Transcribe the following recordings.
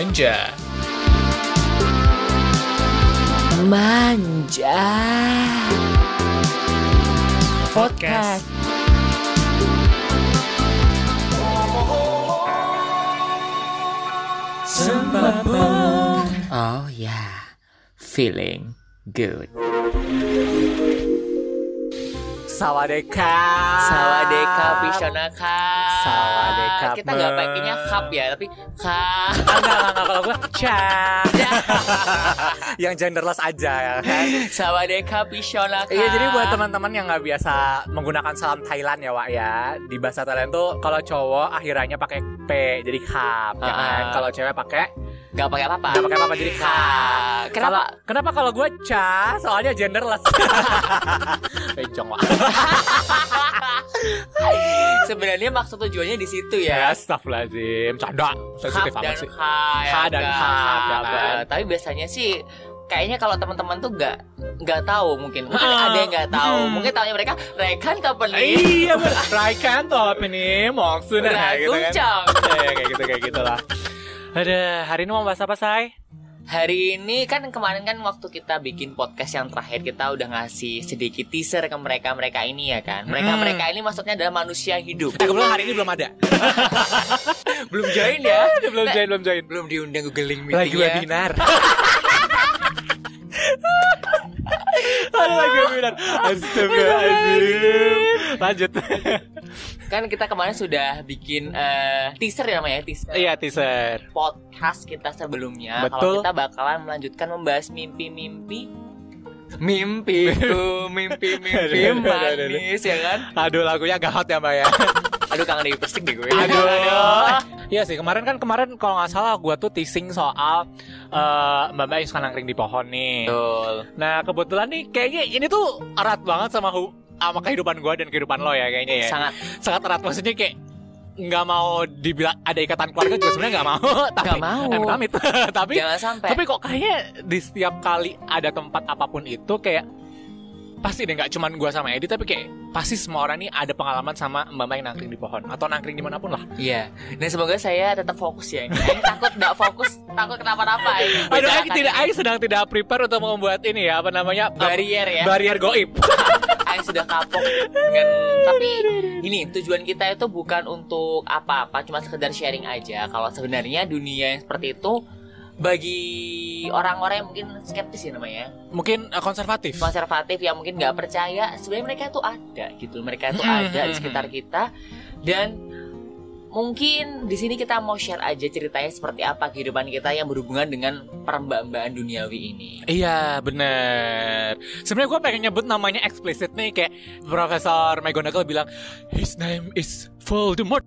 Senja. Manja. Podcast. Sembabong. Oh yeah, feeling good. Sawadeka. Sawadeka Pishonaka. Sawadeka, Kita nggak pakainya kap ya, tapi ka. Enggak, enggak. Kalau gue, ca. yang genderless aja ya kan. Sawadeka Pishonaka. Iya, jadi buat teman-teman yang nggak biasa menggunakan salam Thailand ya, Wak ya. Di bahasa Thailand tuh kalau cowok akhirannya pakai P, jadi kap, ya kan. Ah. Kalau cewek pakai nggak pakai apa-apa. nggak pakai apa-apa, jadi ka. Kenapa? Kalau- kenapa kalau gue ca? Soalnya genderless. Bencong, Wak. Sebenarnya maksud tujuannya di situ ya. Astagfirullahaladzim, canda. Sensitif Kap dan amat sih. K ya dan kan? K, ya Kap. kan? Tapi biasanya sih kayaknya kalau teman-teman tuh nggak nggak tahu mungkin mungkin Ah, ada yang nggak tahu hmm. mungkin tahunya mereka rekan kapan nih Iya bener Raikan top ini Maksudnya Udah gitu kan. Iya, Kayak gitu kayak gitu lah Ada hari ini mau bahas apa say? hari ini kan kemarin kan waktu kita bikin podcast yang terakhir kita udah ngasih sedikit teaser ke mereka mereka ini ya kan? Mereka mereka ini maksudnya adalah manusia hidup. Eh kebetulan hari ini belum ada. Belum join ya? Belum join belum join. Belum diundang googling Lagi meeting ya. webinar. Aduh lagi webinar. Astagfirullahaladzim Lanjut kan kita kemarin sudah bikin eh, teaser ya namanya teaser. Iya teaser. Podcast kita sebelumnya. Betul. kalau kita bakalan melanjutkan membahas mimpi-mimpi. Aduh, aduh, aduh, aduh. manis ya kan? Aduh lagunya agak hot ya mbak ya. Aduh kangen Dewi Persik deh gue. Aduh. Iya sih kemarin kan kemarin kalau nggak salah gua tuh teasing soal eh, mbak mbak yang suka nangkring di pohon nih. betul. Nah kebetulan nih kayaknya ini tuh erat banget sama hu- sama kehidupan gua dan kehidupan lo ya kayaknya ya. sangat Sangat erat maksudnya kayak nggak mau dibilang ada ikatan keluarga juga sebenarnya nggak mau. tapi Nggak mau. Eh, amit tapi jangan sampai tapi kok kayaknya di setiap kali ada tempat apa pun itu kayak pasti deh nggak cuman gua sama Edi tapi kayak pasti semua orang nih ada pengalaman sama mbak mbak yang nangkring di pohon atau nangkring di mana pun lah. Iya, dan semoga saya tetap fokus ya. ini. Takut nggak fokus, takut kenapa-napa. Aing. Aduh, Aing Bedakan tidak. Aing sedang tidak prepare untuk membuat ini ya apa namanya Barier ya. Barier goib. Aing sudah kapok dengan tapi ini tujuan kita itu bukan untuk apa-apa, cuma sekedar sharing aja. Kalau sebenarnya dunia yang seperti itu bagi orang-orang yang mungkin skeptis ya namanya, Mungkin eh, konservatif. konservatif yang mungkin nggak percaya, sebenarnya mereka itu ada gitu, mereka itu Hmm, ada di hmm, sekitar kita. Dan mungkin di sini kita mau share aja ceritanya seperti apa kehidupan kita yang berhubungan dengan perembaan duniawi ini. Iya bener. Sebenarnya gue pengen nyebut namanya explicit nih Kayak Profesor McGonagall bilang His name is Voldemort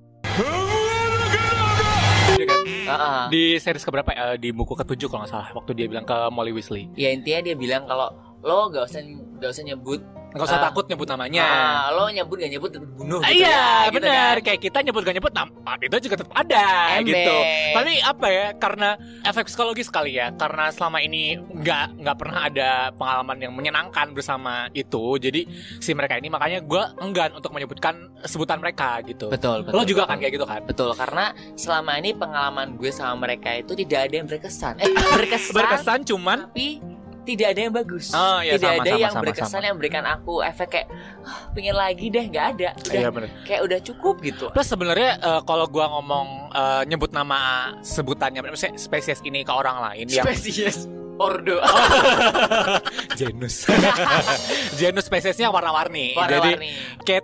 Iya kan? Heeh. Di series keberapa ya? Di buku ketujuh kalau nggak salah Waktu dia bilang ke Molly Weasley Ya intinya dia bilang kalau lo gak usah gak usah nyebut Nggak usah Ah. takut nyebut namanya Ah, lo nyebut gak nyebut tetap bunuh gitu iya ya, gitu benar kan. kayak kita nyebut gak nyebut nama itu juga tetap ada Ember. gitu tapi apa ya karena efek psikologis sekali ya karena selama ini nggak nggak pernah ada pengalaman yang menyenangkan bersama itu jadi si mereka ini makanya gue enggan untuk menyebutkan sebutan mereka gitu Betul, betul. lo juga betul. kan kayak gitu kan Betul, karena selama ini pengalaman gue sama mereka itu tidak ada yang berkesan. Eh, berkesan, berkesan cuman tapi tidak ada yang bagus. Oh, iya, tidak sama, ada sama, yang sama, berkesan sama. yang memberikan aku efek kayak "Ah, pengen lagi deh, nggak ada. Udah, Iya, bener. kayak udah cukup gitu. Plus sebenarnya eh, kalau gua ngomong eh, nyebut nama sebutannya spesies ini ke orang lain yang Ordo. genus genus spesiesnya warna-warni. Jadi Warna-warni. ketit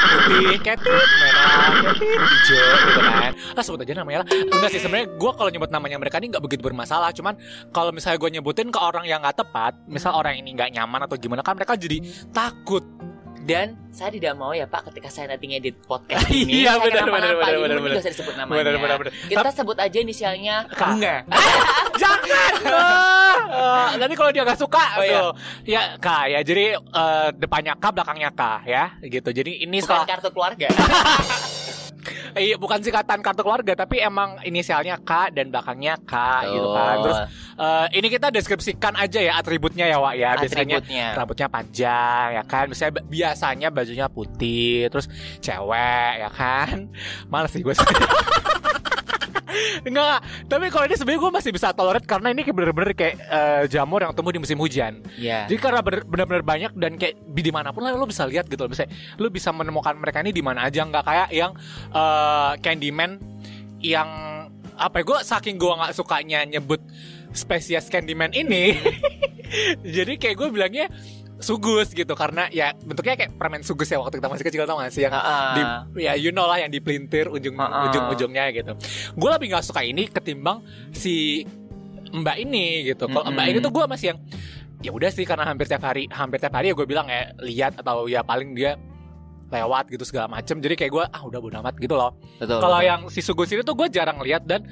putih ketit merah ketit hijau gitu kan. Lah sebut aja namanya lah. Enggak sih sebenarnya gue kalau nyebut namanya mereka ini nggak begitu bermasalah. Cuman kalau misalnya gue nyebutin ke orang yang nggak tepat misal orang ini nggak nyaman atau gimana kan mereka jadi takut Dan saya tidak mau ya Pak ketika saya nanti ngedit podcast ini Iya, saya benar, benar, benar, benar, benar. usah disebut namanya. Benar, benar, benar. Kita sebut aja inisialnya K. Bunga. jangan ah, nanti kalau dia nggak suka Oh, iya. ya K ya jadi eh, depannya K belakangnya K ya gitu jadi ini Bukan kartu keluarga. Iya bukan singkatan kartu keluarga tapi emang inisialnya K dan belakangnya K gitu kan. Terus eh, ini kita deskripsikan aja ya atributnya ya Wak ya. Biasanya atributnya. rambutnya panjang ya kan. Misalnya biasanya bajunya putih, terus cewek ya kan. Males sih gue. Enggak, tapi kalau ini sebenarnya gue masih bisa tolerate karena ini kayak bener-bener kayak eh, jamur yang tumbuh di musim hujan. ya Jadi karena bener- bener-bener banyak dan kayak di di mana pun lah lo bisa lihat gitu loh. Bisa lo bisa menemukan mereka ini di mana aja nggak kayak yang eh, Candyman yang apa ya gue saking gue nggak sukanya nyebut spesies Candyman ini. Jadi kayak gue bilangnya sugus gitu karena ya bentuknya kayak permen sugus ya waktu kita masih kecil tau gak sih yang di, ya you know lah yang dipelintir ujung Ha-ha. ujung ujungnya gitu. Gue lebih nggak suka ini ketimbang si Mbak ini gitu. Kalau Mm-mm. Mbak ini tuh gue masih yang ya udah sih karena hampir tiap hari hampir tiap hari ya gue bilang ya lihat atau ya paling dia lewat gitu segala macem jadi kayak gue ah udah bodo amat gitu loh kalau yang si sugus ini tuh gue jarang lihat dan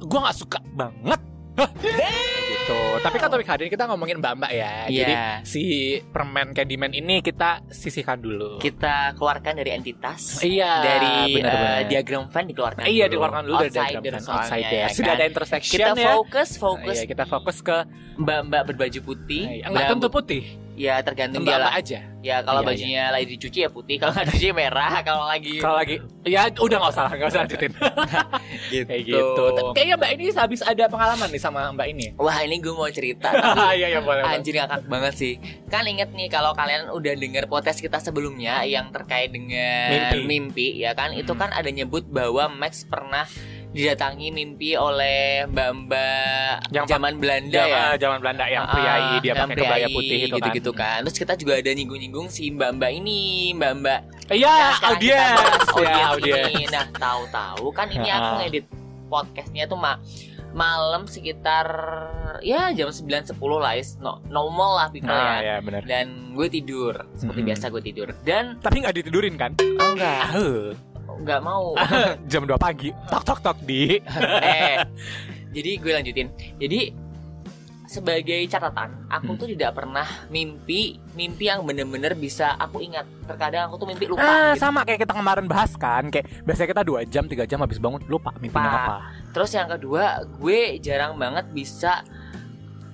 gue nggak suka banget gitu tapi kan topik hari ini kita ngomongin mbak mbak ya jadi Iya. si permen Candyman ini kita sisihkan dulu kita keluarkan dari entitas Iya, dari benar-benar. eh, diagram fan dikeluarkan Iya dulu. dikeluarkan dulu dari diagram Outsider fan outsider. ya Sudah kan? ada intersection kita ya. fokus fokus Iya, kita fokus ke mbak-mbak berbaju putih enggak Mbak- tentu putih. Ya tergantung dia lah aja. ya kalau Iya, bajunya lagi dicuci ya putih kalau nggak dicuci merah kalau lagi Kalau lagi ya udah nggak usah nggak usah lanjutin. gitu, Kayak gitu. Kayaknya Mbak ini habis ada pengalaman nih sama Mbak ini. wah ini gue mau cerita Iya iya boleh. Anjir ngakak banget sih Kan inget nih kalau kalian udah denger podcast kita sebelumnya Yang terkait dengan Mimpi. mimpi, ya kan Itu Hmm. kan ada nyebut bahwa Max pernah didatangi mimpi oleh mbak-mbak Yang zaman Belanda Zaman, ya zaman Belanda yang Ah, priai dia yang pakai kebaya putih itu gitu-gitu kan. Terus kita juga ada nyinggung-nyinggung si mbak-mbak ini, mbak-mbak kan. Iya, audiens. Ya, audiens audiens. ini. Nah, tahu-tahu kan ini Ah. aku ngedit podcastnya tuh mak malam sekitar ya jam 9.10 lah is no, normal lah people Nah, ya ya benar. dan gue tidur seperti Mm-mm. biasa gue tidur dan Tapi nggak ditidurin kan? oh, enggak Enggak mau jam 2 pagi. Tok tok tok di. eh jadi gue lanjutin jadi sebagai catatan aku Hmm. tuh tidak pernah mimpi mimpi yang bener-bener bisa aku ingat terkadang aku tuh mimpi lupa Ah, gitu. sama kayak kita kemarin bahas kan, kayak biasanya kita 2 jam, 3 jam habis bangun lupa mimpinya Lupa. apa. terus yang kedua gue jarang banget bisa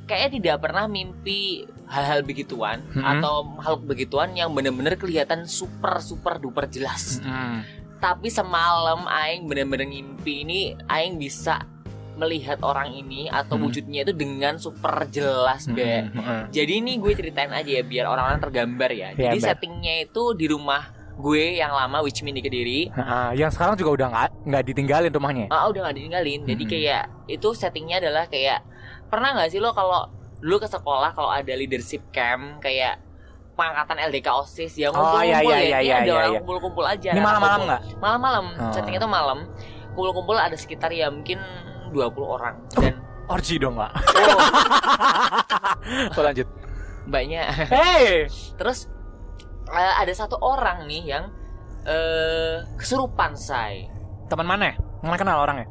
kayaknya tidak pernah mimpi hal-hal begituan Mm-mm. atau makhluk begituan yang bener-bener kelihatan super super duper jelas Mm. Tapi semalam aing bener-bener ngimpi ini aing bisa melihat orang ini atau Hmm. wujudnya itu dengan super jelas be Mm, mm. jadi ini gue ceritain aja ya biar orang-orang tergambar ya Iya, jadi Be. settingnya itu di rumah gue yang lama which mean di kediri Ah, yang sekarang juga udah nggak nggak ditinggalin rumahnya. ah udah gak ditinggalin jadi Hmm. kayak itu settingnya adalah kayak pernah nggak sih lo kalau dulu ke sekolah kalau ada leadership camp kayak pengangkatan LDK OSIS yang Oh, kumpul-kumpul iya, iya, ya, iya, iya, ada iya, orang iya. kumpul-kumpul aja Ini malam-malam nggak? malam-malam Oh. settingnya itu malam kumpul-kumpul ada sekitar ya mungkin 20 orang dan Orgi dong nggak? oh, lanjut. mbaknya Hey, terus eh, ada satu orang nih yang eh kesurupan say teman mana? Nggak kenal orangnya.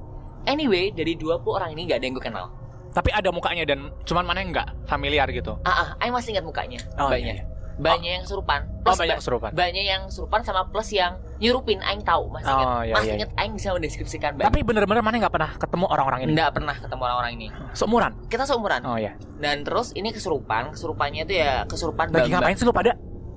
anyway dari 20 orang ini nggak ada yang gue kenal Tapi ada mukanya dan cuman mana yang nggak familiar gitu. ah ah Aing masih ingat mukanya Oh, mbaknya iya, iya. Banyak yang kesurupan Oh, plus banyak ba- kesurupan. banyak yang kesurupan sama plus yang nyurupin Aing tahu masih Oh, iya, masih iya. ingat Aing bisa mendeskripsikan mbak Tapi bener-bener mana nggak pernah ketemu orang-orang ini. nggak pernah ketemu orang-orang ini Seumuran. kita seumuran Oh ya. dan terus ini kesurupan kesurupannya itu ya kesurupan Lagi mbak ngapain sih lu pada?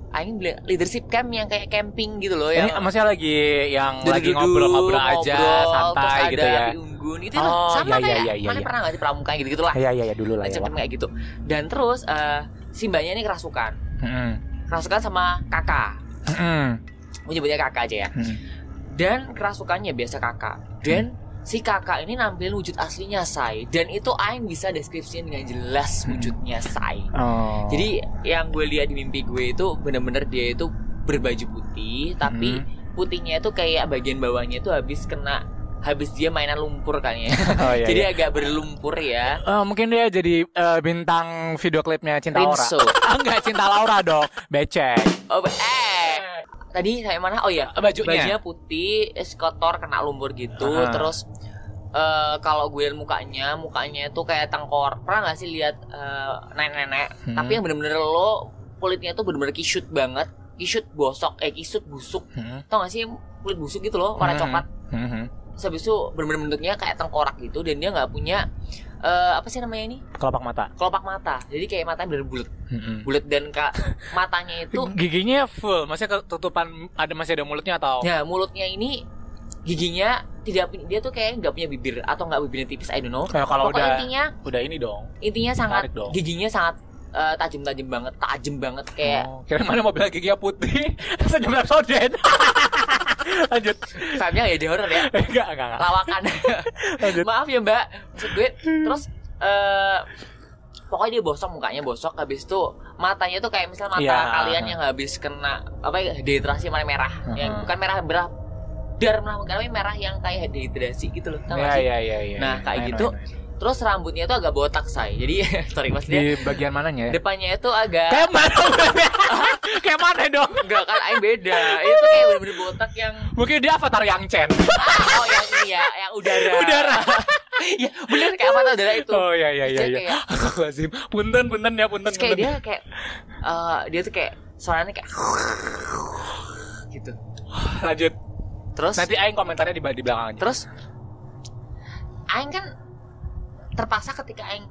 Aing bilang leadership camp yang kayak camping gitu loh Ini yang maksudnya lagi yang lagi ngobrol-ngobrol aja, ngobrol, santai gitu ya. unggun gitu Oh, loh sama iya, kayak iya, iya, mana iya. pernah nggak sih pramuka gitu gitulah Iya iya iya dulu lah ya. kayak gitu dan terus eh, si mbaknya ini kerasukan Mm-mm. kerasukan sama kakak gue nyebutnya kakak aja ya Mm. dan kerasukannya biasa kakak dan si kakak ini nampilin wujud aslinya say dan itu Aing bisa deskripsiin dengan jelas Hmm. wujudnya say Oh. jadi yang gue lihat di mimpi gue itu bener-bener dia itu berbaju putih tapi Hmm. putihnya itu kayak bagian bawahnya itu habis kena habis dia mainan lumpur kan ya Oh, iya, jadi iya. agak berlumpur ya Eh, mungkin dia jadi eh, bintang video klipnya Cinta Laura. Rinso Ah, enggak Cinta Laura dong. Becek. oh eh tadi saya mana oh ya Bajunya. bajunya putih es kotor kena lumpur gitu Ah. terus eh kalau gue liat mukanya mukanya itu kayak tengkor pernah gak sih lihat eh, nenek-nenek Hmm. tapi yang bener-bener lo kulitnya tuh bener-bener kisut banget kisut bosok eh kisut busuk Hmm. tau gak sih kulit busuk gitu loh warna Hmm. coklat Mhm. Terus habis itu bener-bener bentuknya kayak tengkorak gitu dan dia nggak punya eh, apa sih namanya ini Kelopak mata. kelopak mata jadi kayak matanya bener bulat Mhm. bulat dan kak matanya itu Giginya full, maksudnya ketutupan ada masih ada mulutnya atau? ya mulutnya ini giginya tidak punya dia tuh kayak nggak punya bibir atau nggak bibirnya tipis I don't know Kayak kalau pokoknya udah intinya udah ini dong. intinya sangat dong. giginya sangat eh, tajam-tajam banget tajam banget kayak Oh, kira mana bilang giginya putih senyum sodet. Lanjut. vibe-nya ya di horror ya Enggak, enggak, enggak. lawakan Lanjut. maaf ya mbak maksud gue terus eh pokoknya dia bosok mukanya bosok habis itu matanya tuh kayak misal mata Iya. kalian yang habis kena apa ya dehidrasi mana merah yang Mhm. bukan merah merah dar merah tapi merah yang kayak dehidrasi gitu loh tau Iya, sih iya, iya, iya. Nah, iya. kayak I know, gitu. I know. terus rambutnya tuh agak botak say jadi sorry maksudnya Di bagian mananya ya? depannya itu agak Kayak mana? Kayak mana dong? enggak kan aing beda itu kayak bener-bener botak yang Mungkin dia avatar yang Chen. oh yang ini ya yang udara Udara. ya bener kayak apa udara itu Oh iya iya iya iya. kayak- Astagfirullahaladzim. Punten punten ya punten. Terus kayak punten. dia kayak eh, dia tuh kayak suaranya kayak gitu. lanjut. Terus Nanti aing komentarnya di di belakang aja. terus aing kan terpaksa ketika aing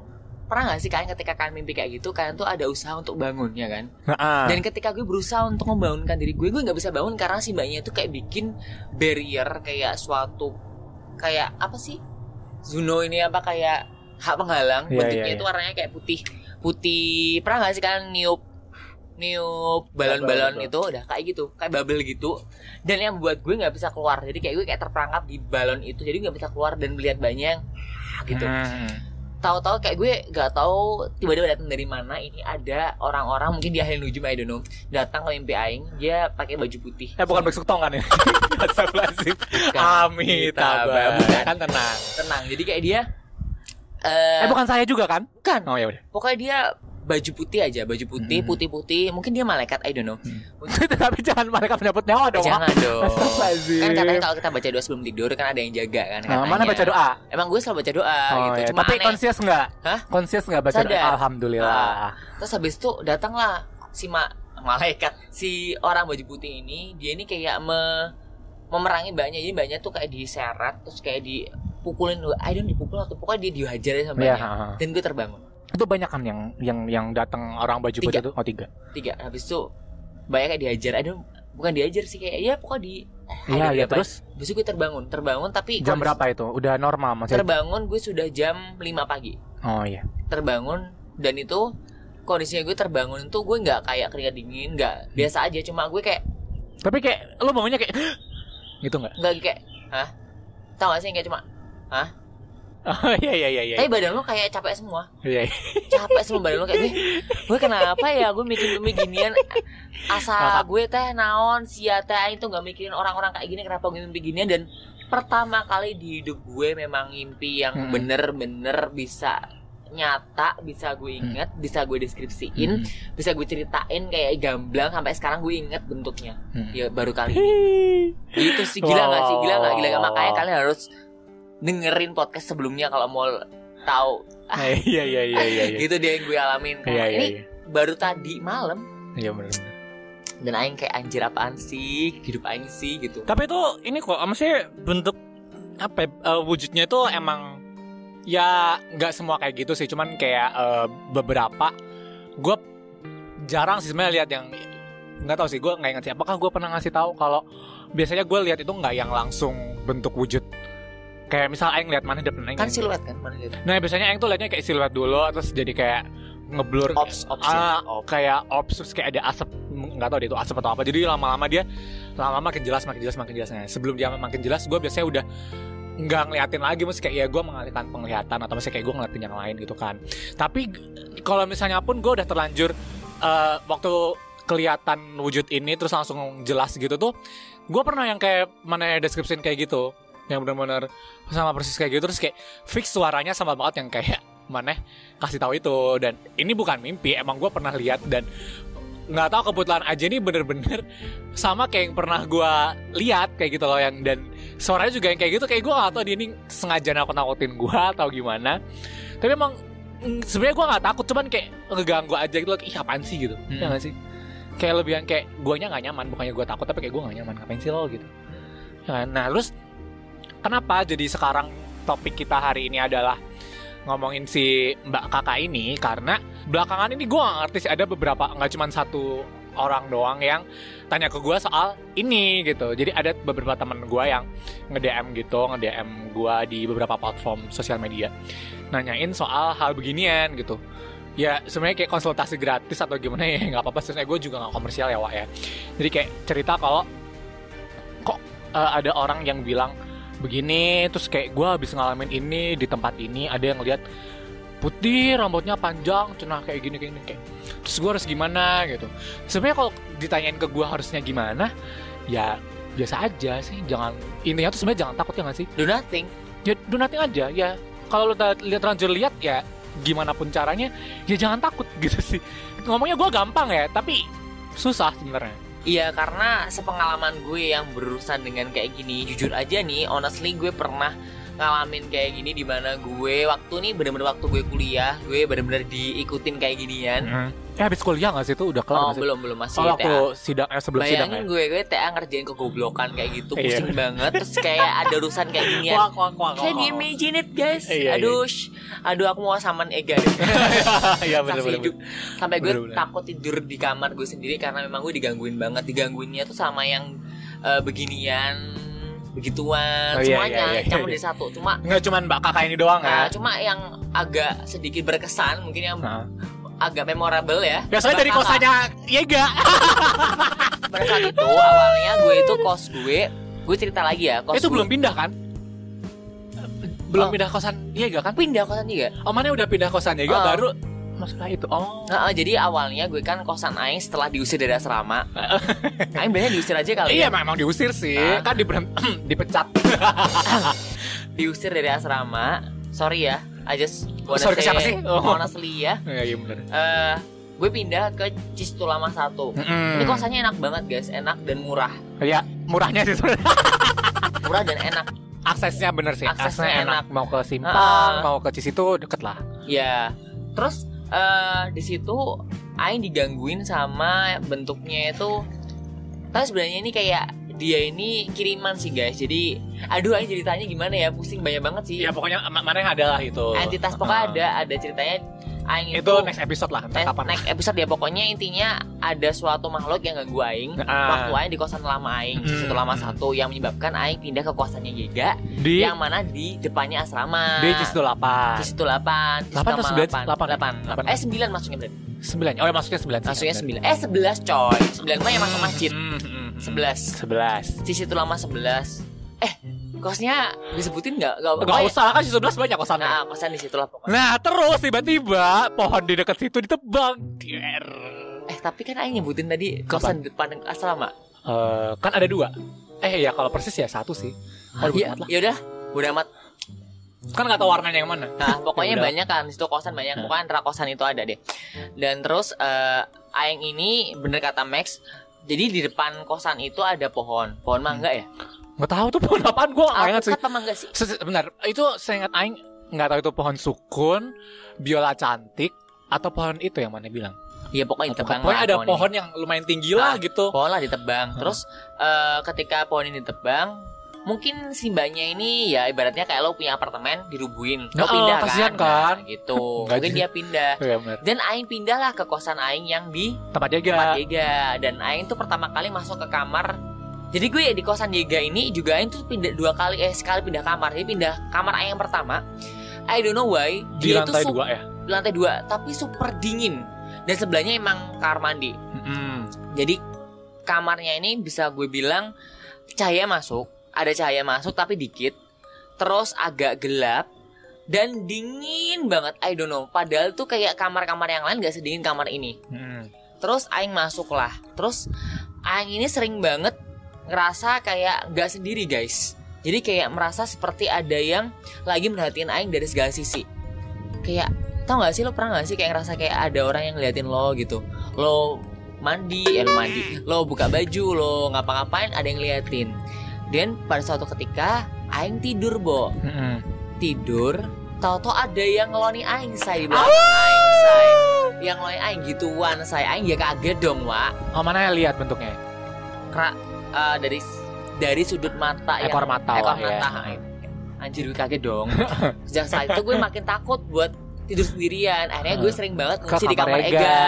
pernah gak sih kalian ketika kalian mimpi kayak gitu kalian tuh ada usaha untuk bangun ya kan Heeh. dan ketika gue berusaha untuk membangunkan diri gue gue nggak bisa bangun karena si mbaknya itu kayak bikin barrier kayak suatu kayak apa sih Zuno ini apa kayak hak penghalang Iya, bentuknya iya, itu iya. warnanya kayak putih putih pernah gak sih kalian niup niup balon-balon itu udah kayak gitu kayak bubble gitu dan yang buat gue nggak bisa keluar jadi kayak gue kayak terperangkap di balon itu jadi nggak bisa keluar dan melihat banyak gitu Hmm. Tahu-tahu kayak gue nggak tahu tiba-tiba datang dari mana ini ada orang-orang mungkin di ahli nujum I don't know datang ke mimpi aing dia pakai baju putih Eh bukan besok tong kan ya? Astagfirullahaladzim. Bukan. Amitabha. Bukan. Kan tenang. tenang jadi kayak dia eh Eh bukan saya juga kan? bukan Oh ya udah. pokoknya dia baju putih aja baju putih Hmm. putih putih mungkin dia malaikat I don't know Tapi jangan mereka menyebut nyawa dong. jangan dong kan katanya kalau kita baca doa sebelum tidur kan ada yang jaga kan Nah, mana baca doa? emang gue selalu baca doa Oh, gitu ya. cuma Tapi konsius nggak? Hah? Konsius nggak baca Sadar. doa? Alhamdulillah. terus habis itu datanglah si ma malaikat si orang baju putih ini dia ini kayak me memerangi mbaknya jadi mbaknya tuh kayak diseret terus kayak dipukulin I don't dipukul atau pokoknya dia dihajar sama Iya. ha, ha. dan gue terbangun Itu banyak kan yang yang yang datang orang baju Tiga. putih itu? Oh tiga. tiga habis itu mbaknya kayak dihajar I don't bukan dihajar sih kayak ya pokoknya di I Iya iya apa. terus habis itu gue terbangun terbangun tapi jam berapa itu? Udah normal maksudnya? terbangun gue sudah jam 5 pagi Oh iya. terbangun dan itu kondisinya gue terbangun itu gue nggak kayak keringat dingin nggak biasa aja cuma gue kayak Tapi kayak lo bangunnya kayak gitu nggak? nggak kayak hah tau gak sih kayak cuma hah Oh iya iya iya iya. tapi badan lo kayak capek semua Iya. iya. capek semua badan lo kayak gue gue kenapa ya gue mikirin mimpi ginian asa gue teh naon sia teh itu nggak mikirin orang-orang kayak gini kenapa gue mimpi ginian dan pertama kali di hidup gue memang mimpi yang Hmm. bener-bener bisa nyata bisa gue inget bisa gue deskripsiin Hmm. bisa gue ceritain kayak gamblang sampai sekarang gue inget bentuknya Hmm. ya baru kali ini gitu sih gila nggak sih gila nggak gila nggak makanya kalian harus dengerin podcast sebelumnya kalau mau tahu. Iya iya iya iya iya. gitu deh yang gue alamin. Iya iya ini iya. baru tadi malam. Iya benar. dan aing kayak anjir apaan sih? Hidup aing sih gitu. Tapi itu ini kok maksudnya bentuk apa ya, eh, wujudnya itu emang ya nggak semua kayak gitu sih, cuman kayak eh, beberapa. Gue jarang sih sebenarnya lihat yang nggak tahu sih gue nggak ingat sih. Apakah gue pernah ngasih tahu kalau biasanya gue lihat itu nggak yang langsung bentuk wujud kayak misal Aing lihat mana depan Aing kan siluet kan mana lihat Nah biasanya Aing tuh liatnya kayak siluet dulu terus jadi kayak ngeblur Ops, ops ah, ya. kayak ops terus kayak ada asap nggak tahu deh itu asap atau apa. Jadi lama-lama dia lama-lama makin jelas makin jelas makin jelas. Nah, sebelum dia makin jelas gue biasanya udah nggak ngeliatin lagi. Mesti kayak ya gue mengalihkan penglihatan atau misalnya kayak gue ngeliatin yang lain gitu kan. Tapi kalau misalnya pun gue udah terlanjur eh, waktu kelihatan wujud ini terus langsung jelas gitu tuh gue pernah yang kayak mana deskripsiin kayak gitu yang benar-benar sama persis kayak gitu terus kayak fix suaranya sama banget yang kayak mana kasih tahu itu. Dan ini bukan mimpi emang gue pernah lihat dan nggak tahu kebetulan aja ini bener-bener sama kayak yang pernah gue lihat kayak gitu loh yang dan suaranya juga yang kayak gitu kayak gue nggak tahu dia ini sengaja nakut nakutin gue atau gimana. Tapi emang mm, sebenarnya gue nggak takut cuman kayak ngeganggu aja gitu loh ih apaan sih? gitu. Hmm. ya nggak sih? Kayak lebih yang kayak guanya nggak nyaman bukannya gue takut tapi kayak gue nggak nyaman ngapain sih lo? gitu. Ya kan? nah terus kenapa jadi sekarang topik kita hari ini adalah ngomongin si mbak kakak ini karena belakangan ini gue ngerti sih ada beberapa nggak cuma satu orang doang yang tanya ke gue soal ini gitu. Jadi ada beberapa temen gue yang nge-DM gitu, nge-DM gue di beberapa platform sosial media, nanyain soal hal beginian gitu. Ya sebenarnya kayak konsultasi gratis atau gimana ya nggak apa-apa. Sebenarnya gue juga nggak komersial ya Wak ya. Jadi kayak cerita kalau kok eh, ada orang yang bilang begini, terus kayak gue habis ngalamin ini di tempat ini, ada yang lihat putih rambutnya panjang cenah kayak gini kayak gini kayak terus gue harus gimana gitu. Sebenarnya kalau ditanyain ke gue harusnya gimana ya biasa aja sih jangan intinya tuh sebenarnya jangan takut ya nggak sih? Do nothing. Ya do nothing aja ya. Kalau lu ta- lihat terlanjur lihat ya gimana pun caranya ya jangan takut gitu sih. Ngomongnya gue gampang ya tapi susah sebenarnya Iya karena sepengalaman gue yang berurusan dengan kayak gini Jujur aja nih honestly gue pernah ngalamin kayak gini di mana gue waktu nih bener-bener waktu gue kuliah gue bener-bener diikutin kayak ginian eh habis kuliah nggak sih itu udah kelar oh nggak sih belum belum masih oh waktu TA. sidang eh sebelum sidang ya Bayangin gue gue TA ngerjain kegoblokan kayak gitu Iya. pusing banget terus kayak ada urusan kayak ginian Wah, wah, wah, wah. you imagine it guys? Iya, iya. aduh, aduh aku mau saman Ega deh. Iya bener bener hidup. Sampai gue Bener-bener. takut tidur di kamar gue sendiri karena memang gue digangguin banget. Digangguinnya tuh sama yang eh, beginian, begituan, Oh, iya, semuanya iya, iya, campur iya. di satu. Cuma nggak cuman mbak kakak ini doang nah, ya cuma yang agak sedikit berkesan, mungkin yang Nah. Agak memorable ya. Biasanya dari kosannya Yega. Pada saat itu awalnya gue itu kos gue, gue cerita lagi ya, kos itu gue- belum pindah kan? Belum Oh. pindah kosan Yega kan? pindah kosan juga. Oh mana udah pindah kosan Yega Oh. baru masalah itu. Oh. Nah, jadi awalnya gue kan kosan Aing setelah diusir dari asrama. Aing biasanya diusir aja kali Iya ya. memang diusir sih. Ah. Kan diberhent- dipecat. Diusir dari asrama. Sorry ya, I just wanna Sorry say siapa sih? Oh. honestly ya. Iya iya benar. Eh, gue pindah ke Cistulama 1. Ini kosannya enak banget guys, enak dan murah. Ya murahnya sih sebenarnya. Murah dan enak. Aksesnya bener sih. Aksesnya enak. Mau ke Simpang, Ah. mau ke Cisitu deket lah. Ya. Terus eh di situ Aing digangguin sama bentuknya itu tapi sebenarnya ini kayak dia ini kiriman sih guys. Jadi aduh Aing ceritanya gimana ya? Pusing banyak banget sih. Iya pokoknya ma- mana yang ada lah itu. entitas pokoknya Ah. ada ada ceritanya aing itu, Itu next episode lah. Next, kapan. next episode ya pokoknya intinya ada suatu makhluk yang ganggu aing Ah. waktu aing di kosan lama aing Hmm. situ lama satu yang menyebabkan aing pindah ke kosannya Yega Di yang mana di depannya asrama di Cisitu 8. di situ 8 Delapan atau sembilan? Delapan. 8 Delapan. eh 9 masuknya berarti 9. Oh ya maksudnya 9 sih. masuknya 9 eh 11 coy 9 mah yang masuk masjid Hmm, hmm, hmm. 11 11. di situ lama 11 eh kosnya disebutin nggak nggak Gak usah kan 11 banyak kosannya. nah kosan di situ lah pokoknya Nah terus tiba-tiba pohon di dekat situ ditebang. Dier. eh tapi kan aing nyebutin tadi kosan di depan asrama Eh, kan ada dua. Eh ya kalau persis ya satu sih. Oh, Iya, ya udah, udah amat. Kan nggak tahu warnanya yang mana. Nah, pokoknya Ya banyak kan, situ kosan banyak, Nah. pokoknya antara kosan itu ada deh. Dan terus eh Aing ini bener kata Max, jadi di depan kosan itu ada pohon, pohon mangga ya? Nggak tahu tuh pohon apaan gue nggak ingat sih. Mangga sih? Benar, itu saya ingat Aing nggak tahu itu pohon sukun, biola cantik, atau pohon itu yang mana bilang. Iya pokoknya ditebang pokoknya ada pohon pohon yang lumayan tinggi lah Ah, gitu. Pohon lah ditebang. Hmm. Terus eh ketika pohon ini ditebang, mungkin si mbaknya ini ya ibaratnya kayak lo punya apartemen dirubuhin, lo Nah, pindah kan? kan? Nah, gitu. Nggak Mungkin dia pindah. Benar. Dan Aing pindah lah ke kosan Aing yang di Tempat jaga. tempat Yega dan Aing tuh pertama kali masuk ke kamar jadi gue di kosan Yega ini juga Aing tuh pindah dua kali eh sekali pindah kamar jadi pindah kamar Aing yang pertama I don't know why Di dia lantai dua ya. di lantai dua tapi super dingin dan sebelahnya emang kamar mandi Mm-mm. jadi kamarnya ini bisa gue bilang cahaya masuk ada cahaya masuk tapi dikit terus agak gelap dan dingin banget I don't know padahal tuh kayak kamar-kamar yang lain gak sedingin kamar ini Mm-mm. Terus Aing masuk lah. Terus Aing ini sering banget ngerasa kayak gak sendiri guys. Jadi kayak merasa seperti ada yang lagi merhatiin Aing dari segala sisi. Kayak tau gak sih lo pernah gak sih kayak ngerasa kayak ada orang yang ngeliatin lo gitu. Lo mandi, ya lo mandi. Lo buka baju, lo ngapa-ngapain ada yang ngeliatin. Dan pada suatu ketika Aing tidur bo Mm-mm. tidur Tahu-tahu ada yang ngeloni aing say di belakang aing say Yang ngeloni aing gituan say Aing ya kaget dong wa Oh mana ya lihat bentuknya? Kera, eh, dari dari sudut mata Ekor yang, mata ekor lah ya. mata Aing. Anjir gue kaget dong Sejak saat itu gue makin takut buat tidur sendirian. Akhirnya gue sering banget ngungsi di kamar Ega, Ega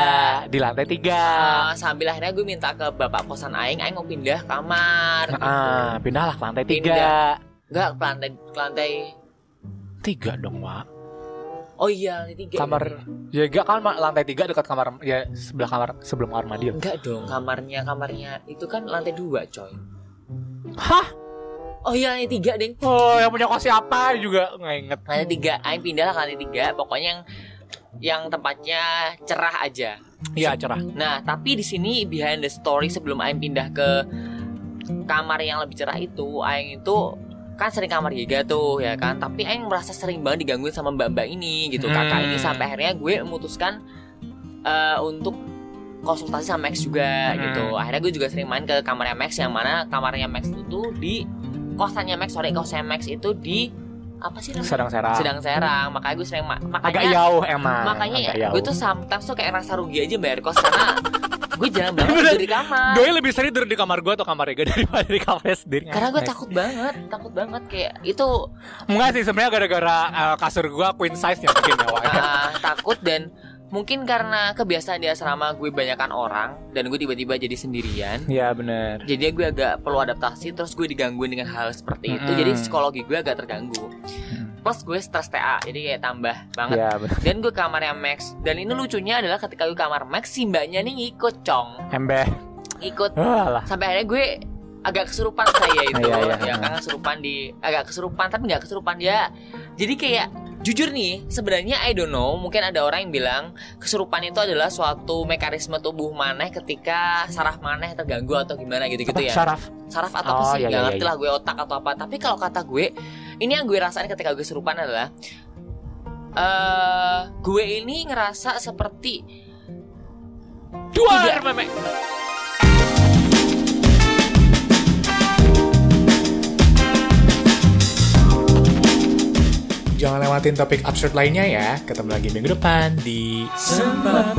di lantai tiga. Ah, sambil akhirnya gue minta ke bapak kosan Aing Aing mau pindah kamar. Gitu. ah pindahlah ke lantai Pindah. tiga enggak ke lantai ke lantai tiga dong Wak. Oh iya lantai tiga. Kamar ya enggak kan lantai tiga dekat kamar ya sebelah kamar sebelum kamar mandi enggak dong kamarnya kamarnya itu kan lantai dua coy. Hah oh iya lantai tiga deng oh yang punya kos siapa juga nggak inget lantai tiga Aing pindah lah ke lantai tiga pokoknya yang yang tempatnya cerah aja iya cerah Nah, tapi di sini behind the story sebelum Aing pindah ke kamar yang lebih cerah itu, Aing itu kan sering kamar Giga tuh ya kan. Tapi Aing merasa sering banget digangguin sama mbak-mbak ini gitu, kakak ini Hmm. sampai akhirnya gue memutuskan eh, untuk konsultasi sama Max juga Hmm. gitu. Akhirnya gue juga sering main ke kamarnya Max yang mana kamarnya Max itu tuh di kosannya Max, sorry kosannya Max itu di apa sih namanya? sedang serang Sedang Serang. Makanya gue sering ma- makanya agak jauh emang makanya agak ya, gue tuh sometimes tuh kayak rasa rugi aja bayar kos karena gue jarang banget tidur di kamar Doi lebih sering tidur di kamar gue atau kamar Ega daripada di kamarnya sendiri karena gue takut banget takut banget kayak itu Enggak sih sebenarnya gara-gara uh, kasur gue queen size nya mungkin ya Wak. ah, takut dan mungkin karena kebiasaan di asrama gue banyakan orang dan gue tiba-tiba jadi sendirian. Iya bener. Jadi gue agak perlu adaptasi terus gue digangguin dengan hal seperti itu. Mm-mm. jadi psikologi gue agak terganggu. Plus gue stres TA jadi kayak tambah banget. Bener. Dan gue kamarnya Max. Dan ini lucunya adalah ketika gue kamar Max si mbaknya nih ngikut cong. Embeh ikut. Alah. Sampai akhirnya gue agak kesurupan saya itu iya, ya iya. kan kesurupan di agak kesurupan tapi nggak kesurupan dia jadi kayak jujur nih sebenarnya I don't know mungkin ada orang yang bilang kesurupan itu adalah suatu mekanisme tubuh maneh ketika saraf maneh terganggu atau gimana gitu gitu Apa? ya Syaraf saraf atau apa Oh, sih iya, nggak iya, ngerti iya. lah gue otak atau apa tapi kalau kata gue ini yang gue rasain ketika gue kesurupan adalah eh gue ini ngerasa seperti Dua memek Jangan lewatin topik absurd lainnya ya. Ketemu lagi minggu depan di Sembah